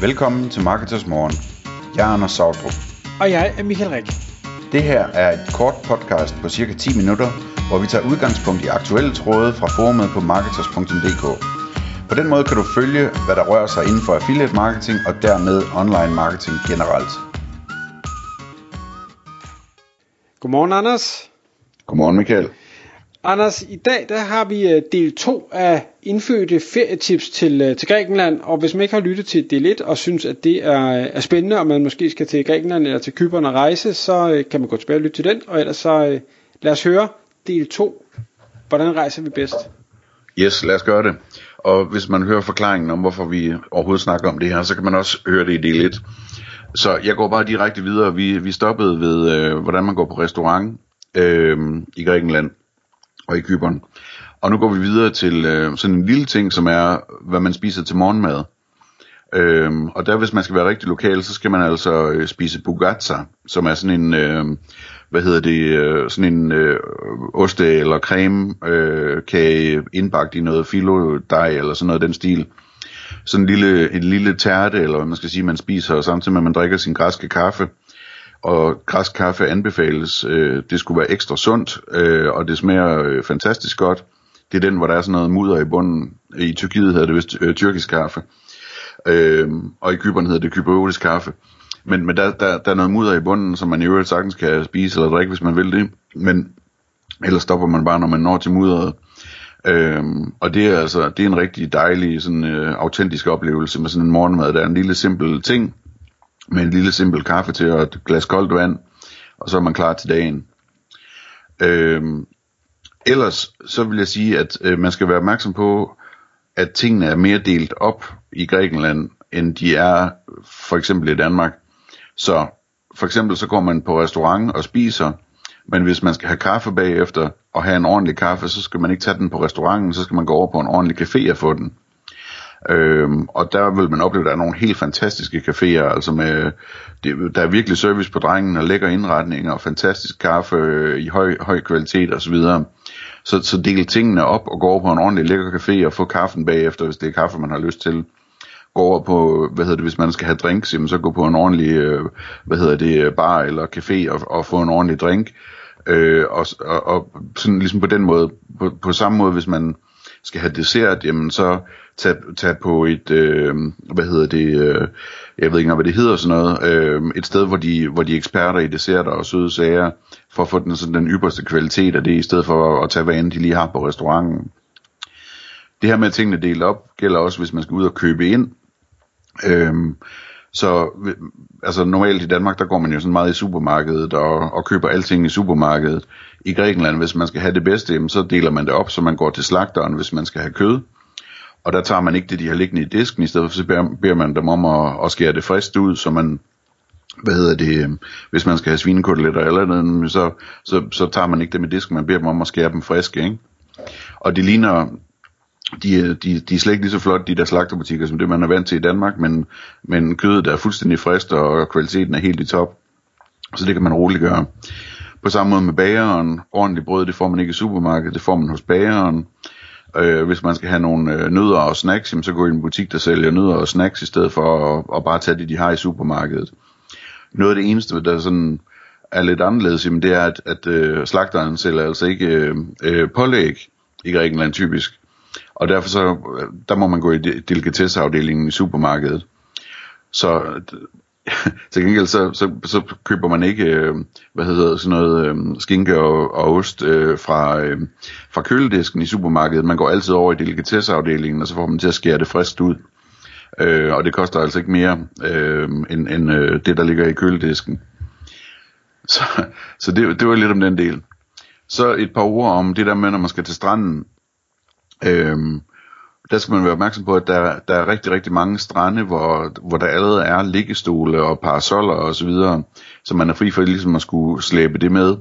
Velkommen til Marketers Morgen. Jeg er Anders Sautrup. Og jeg er Michael Rik. Det her er et kort podcast på cirka 10 minutter, hvor vi tager udgangspunkt i aktuelle tråde fra forumet på marketers.dk. På den måde kan du følge, hvad der rører sig inden for affiliate marketing og dermed online marketing generelt. Godmorgen, Anders. Godmorgen Michael. Anders, i dag der har vi øh, del 2 af indfødte ferietips til, øh, til Grækenland, og hvis man ikke har lyttet til del 1 og synes, at det er, øh, er spændende, og man måske skal til Grækenland eller til Kypern og rejse, så kan man gå tilbage og lytte til den, og ellers så lad os høre del 2. Hvordan rejser vi bedst? Yes, lad os gøre det. Og hvis man hører forklaringen om, hvorfor vi overhovedet snakker om det her, så kan man også høre det i del 1. Så jeg går bare direkte videre. Vi, vi stoppede ved, øh, hvordan man går på restaurant øh, i Grækenland og i Kyberen. Og nu går vi videre til øh, sådan en lille ting, som er, hvad man spiser til morgenmad. Øhm, og der, hvis man skal være rigtig lokal, så skal man altså øh, spise bugatsa, som er sådan en, øh, hvad hedder det, øh, sådan en øh, oste- eller creme øh, kage indbagt i noget filo dej eller sådan noget den stil. Sådan en lille, en lille tærte, eller hvad man skal sige, man spiser, samtidig med at man drikker sin græske kaffe og græsk kaffe anbefales. Øh, det skulle være ekstra sundt, øh, og det smager øh, fantastisk godt. Det er den, hvor der er sådan noget mudder i bunden. I Tyrkiet hedder det vist øh, tyrkisk kaffe, øh, og i Kyberen hedder det kypriotisk kaffe. Men, men der, der, der er noget mudder i bunden, som man i øvrigt sagtens kan spise eller drikke, hvis man vil det. Men ellers stopper man bare, når man når til mudderet. Øhm, og det er altså det er en rigtig dejlig, sådan øh, autentisk oplevelse med sådan en morgenmad. Der er en lille simpel ting, med en lille simpel kaffe til og et glas koldt vand, og så er man klar til dagen. Øhm, ellers så vil jeg sige, at øh, man skal være opmærksom på, at tingene er mere delt op i Grækenland, end de er for eksempel i Danmark. Så for eksempel så går man på restaurant og spiser, men hvis man skal have kaffe bagefter og have en ordentlig kaffe, så skal man ikke tage den på restauranten, så skal man gå over på en ordentlig café og få den. Øhm, og der vil man opleve, at der er nogle helt fantastiske caféer, altså med, det, der er virkelig service på drengen, og lækker indretninger, og fantastisk kaffe øh, i høj, høj kvalitet osv. Så, så, så del tingene op og gå over på en ordentlig lækker café og få kaffen bagefter, hvis det er kaffe, man har lyst til. Gå over på, hvad hedder det, hvis man skal have drinks, jamen, så gå på en ordentlig, øh, hvad hedder det, bar eller café og, og få en ordentlig drink. Øh, og, og, og sådan ligesom på den måde, på, på samme måde, hvis man skal have dessert, jamen så tag, tag på et, øh, hvad hedder det, øh, jeg ved ikke hvad det hedder sådan noget, øh, et sted, hvor de, hvor de eksperter i desserter og søde sager, for at få den, sådan, den ypperste kvalitet af det, i stedet for at tage, hvad end de lige har på restauranten. Det her med at tingene delt op, gælder også, hvis man skal ud og købe ind. Øh, så altså normalt i Danmark, der går man jo sådan meget i supermarkedet og, og køber alting i supermarkedet. I Grækenland, hvis man skal have det bedste, så deler man det op, så man går til slagteren, hvis man skal have kød. Og der tager man ikke det, de har liggende i disken, i stedet for så beder, beder man dem om at, at skære det frist ud, så man, hvad hedder det, øhm, hvis man skal have svinekoteletter eller andet, så, så, så tager man ikke dem i disken, man beder dem om at skære dem friske, ikke? Og det ligner, de, øh, de, de er slet ikke lige så flotte, de der slagterbutikker, som det man er vant til i Danmark, men, men kødet er fuldstændig frist, og kvaliteten er helt i top. Så det kan man roligt gøre. På samme måde med bageren, ordentligt brød, det får man ikke i supermarkedet, det får man hos bageren. Øh, hvis man skal have nogle øh, nødder og snacks, jamen, så gå i en butik, der sælger nødder og snacks, i stedet for at, at bare tage det, de har i supermarkedet. Noget af det eneste, der sådan er lidt anderledes, jamen, det er, at, at øh, slagteren sælger altså ikke øh, øh, pålæg i Grækenland typisk. Og derfor så, der må man gå i delikatesseafdelingen i supermarkedet. Så til gengæld så, så, så køber man ikke, øh, hvad hedder sådan noget, øh, skinke og, og ost øh, fra, øh, fra køledisken i supermarkedet. Man går altid over i delikatesseafdelingen, og så får man til at skære det frisk ud. Øh, og det koster altså ikke mere øh, end, end øh, det, der ligger i køledisken. Så, så det, det var lidt om den del. Så et par ord om det der med, når man skal til stranden. Øhm, der skal man være opmærksom på, at der, der er rigtig, rigtig mange strande, hvor, hvor der allerede er liggestole og parasoller og så videre, så man er fri for ligesom at skulle slæbe det med.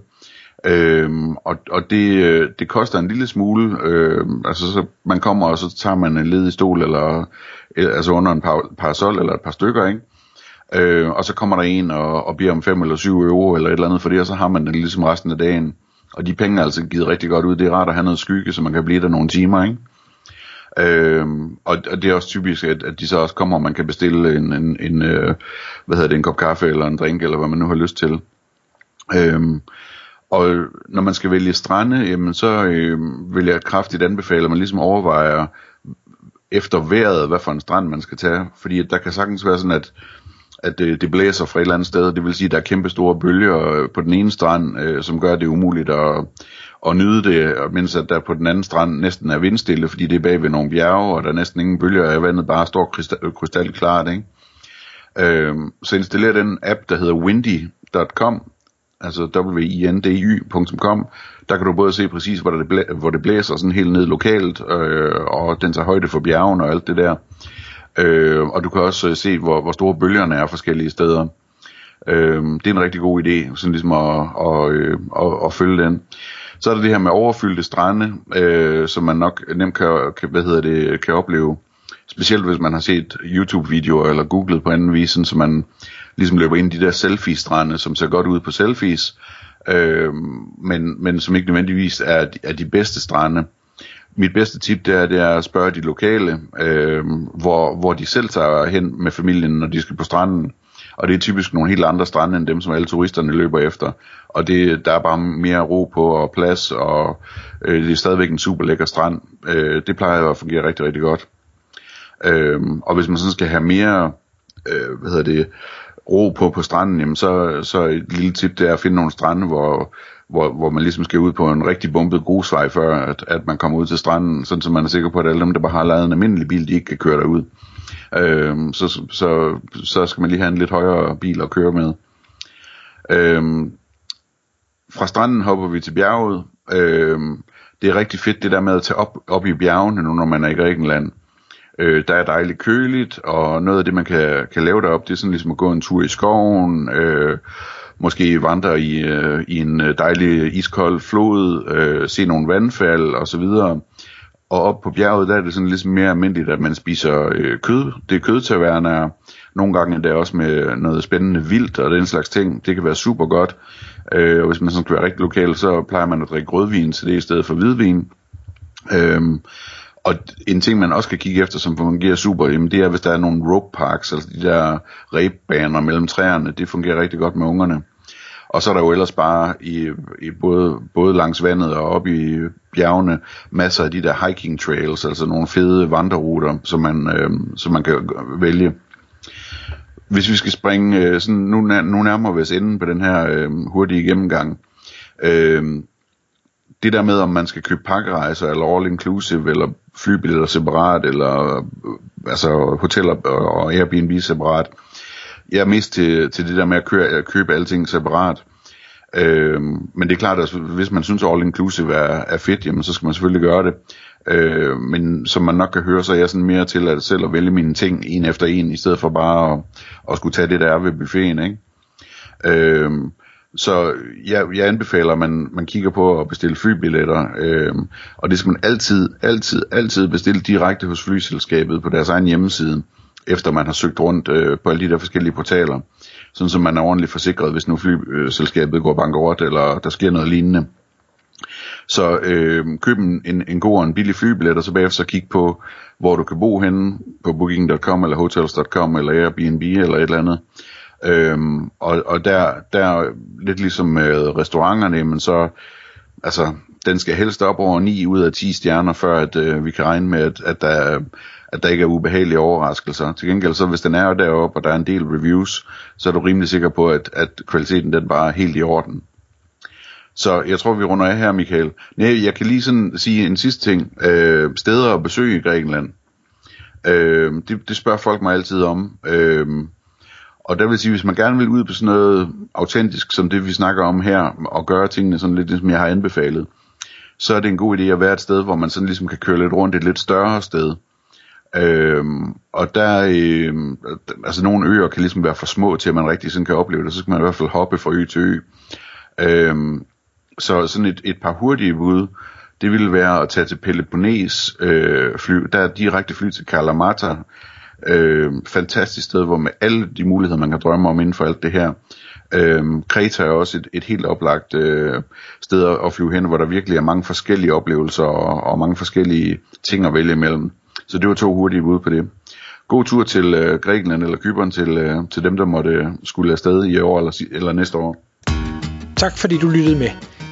Øhm, og og det, øh, det koster en lille smule, øhm, altså så man kommer og så tager man en ledig stol eller øh, altså under en par, parasol eller et par stykker, ikke? Øh, og så kommer der en og, og beder om 5 eller 7 euro eller et eller andet for det, og så har man den ligesom resten af dagen. Og de penge er altså givet rigtig godt ud. Det er rart at have noget skygge, så man kan blive der nogle timer, ikke? Øhm, og, og det er også typisk, at, at de så også kommer, og man kan bestille en, en, en øh, hvad hedder det, en kop kaffe eller en drink, eller hvad man nu har lyst til. Øhm, og når man skal vælge strande, jamen så øh, vil jeg kraftigt anbefale, at man ligesom overvejer efter vejret, hvad for en strand man skal tage. Fordi der kan sagtens være sådan, at, at det, det blæser fra et eller andet sted. Det vil sige, at der er kæmpe store bølger øh, på den ene strand, øh, som gør det umuligt at, at nyde det, mens at der på den anden strand næsten er vindstille, fordi det er bag ved nogle bjerge, og der er næsten ingen bølger, og vandet bare står krystal, øh, krystalklart. Ikke? Øh, så installer den app, der hedder windy.com, altså windy.com, der kan du både se præcis, hvor det, blæ- hvor det blæser sådan helt ned lokalt, øh, og den tager højde for bjergene og alt det der. Øh, og du kan også øh, se, hvor, hvor store bølgerne er forskellige steder. Øh, det er en rigtig god idé, sådan ligesom at, at, at, at, at følge den. Så er der det her med overfyldte strande, øh, som man nok nemt kan, kan, hvad hedder det, kan opleve. Specielt hvis man har set YouTube-videoer eller googlet på anden vis, så man ligesom løber ind i de der selfie-strande, som ser godt ud på selfies, øh, men, men som ikke nødvendigvis er, er de bedste strande. Mit bedste tip det er, det er at spørge de lokale, øh, hvor, hvor de selv tager hen med familien, når de skal på stranden. Og det er typisk nogle helt andre strande, end dem, som alle turisterne løber efter. Og det, der er bare mere ro på og plads, og øh, det er stadigvæk en super lækker strand. Øh, det plejer at fungere rigtig, rigtig godt. Øh, og hvis man sådan skal have mere, øh, hvad hedder det, ro på på stranden, jamen så, så et lille tip det er at finde nogle strande, hvor, hvor, hvor man ligesom skal ud på en rigtig bumpet grusvej, før at, at man kommer ud til stranden, sådan så man er sikker på, at alle dem, der bare har lavet en almindelig bil, de ikke kan køre derud. Øhm, så, så, så skal man lige have en lidt højere bil at køre med. Øhm, fra stranden hopper vi til bjerget. Øhm, det er rigtig fedt det der med at tage op, op i bjergene nu, når man er i Grækenland. Øh, der er dejligt køligt, og noget af det, man kan, kan lave derop, det er sådan ligesom at gå en tur i skoven, øh, måske vandre i, øh, i en øh, dejlig iskold flod, øh, se nogle vandfald osv. Og op på bjerget, der er det sådan ligesom mere almindeligt, at man spiser øh, kød. Det er kødtaverner, nogle gange er det også med noget spændende vildt og den slags ting. Det kan være super godt. Øh, og hvis man sådan skal være rigtig lokal, så plejer man at drikke rødvin til det i stedet for hvidvin. Øh, og en ting, man også kan kigge efter, som fungerer super, jamen det er, hvis der er nogle rope parks, altså de der rebbaner mellem træerne, det fungerer rigtig godt med ungerne. Og så er der jo ellers bare i, i både, både langs vandet og op i bjergene masser af de der hiking trails, altså nogle fede vandreruter, som man, øh, som man kan vælge. Hvis vi skal springe, øh, sådan, nu, nu nærmer vi os enden på den her øh, hurtige gennemgang. Øh, det der med, om man skal købe pakkerejser, eller all inclusive, eller flybilletter separat, eller øh, altså hoteller og Airbnb separat. Jeg er mest til, til det der med at, køre, at købe alting separat. Øh, men det er klart, at hvis man synes, at all inclusive er, er fedt, jamen, så skal man selvfølgelig gøre det. Øh, men som man nok kan høre, så er jeg sådan mere til at selv at vælge mine ting en efter en, i stedet for bare at, at skulle tage det, der er ved buffeten. Ikke? Øh, så jeg, jeg anbefaler, at man, man kigger på at bestille flybilletter, øh, og det skal man altid, altid, altid bestille direkte hos flyselskabet på deres egen hjemmeside, efter man har søgt rundt øh, på alle de der forskellige portaler, sådan så man er ordentligt forsikret, hvis nu flyselskabet går bankerot, eller der sker noget lignende. Så øh, køb en, en god og en billig flybillet, og så bagefter så kig på, hvor du kan bo henne, på booking.com, eller hotels.com, eller Airbnb, eller et eller andet. Øhm, og, og der, der lidt ligesom med restauranterne, men så, altså, den skal helst op over 9 ud af 10 stjerner, før at øh, vi kan regne med, at, at, der, at der ikke er ubehagelige overraskelser. Til gengæld så, hvis den er deroppe, og der er en del reviews, så er du rimelig sikker på, at, at kvaliteten den bare er helt i orden. Så jeg tror, vi runder af her, Michael. Nej, jeg kan lige sådan sige en sidste ting. Øh, steder at besøge i Grækenland. Øh, det, det spørger folk mig altid om. Øh, og der vil sige, hvis man gerne vil ud på sådan noget autentisk, som det vi snakker om her, og gøre tingene sådan lidt, som jeg har anbefalet, så er det en god idé at være et sted, hvor man sådan ligesom kan køre lidt rundt et lidt større sted. Øhm, og der, øhm, altså nogle øer kan ligesom være for små til, at man rigtig sådan kan opleve det, så skal man i hvert fald hoppe fra ø til ø. Øhm, så sådan et, et par hurtige bud, det ville være at tage til Peloponnes øh, fly. Der er direkte fly til Kalamata, Øh, fantastisk sted, hvor med alle de muligheder, man kan drømme om inden for alt det her. Øh, Kreta er også et, et helt oplagt øh, sted at flyve hen, hvor der virkelig er mange forskellige oplevelser og, og mange forskellige ting at vælge imellem. Så det var to hurtige bud på det. God tur til øh, Grækenland eller Kyberen til, øh, til dem, der måtte øh, skulle afsted i år eller, eller næste år. Tak fordi du lyttede med.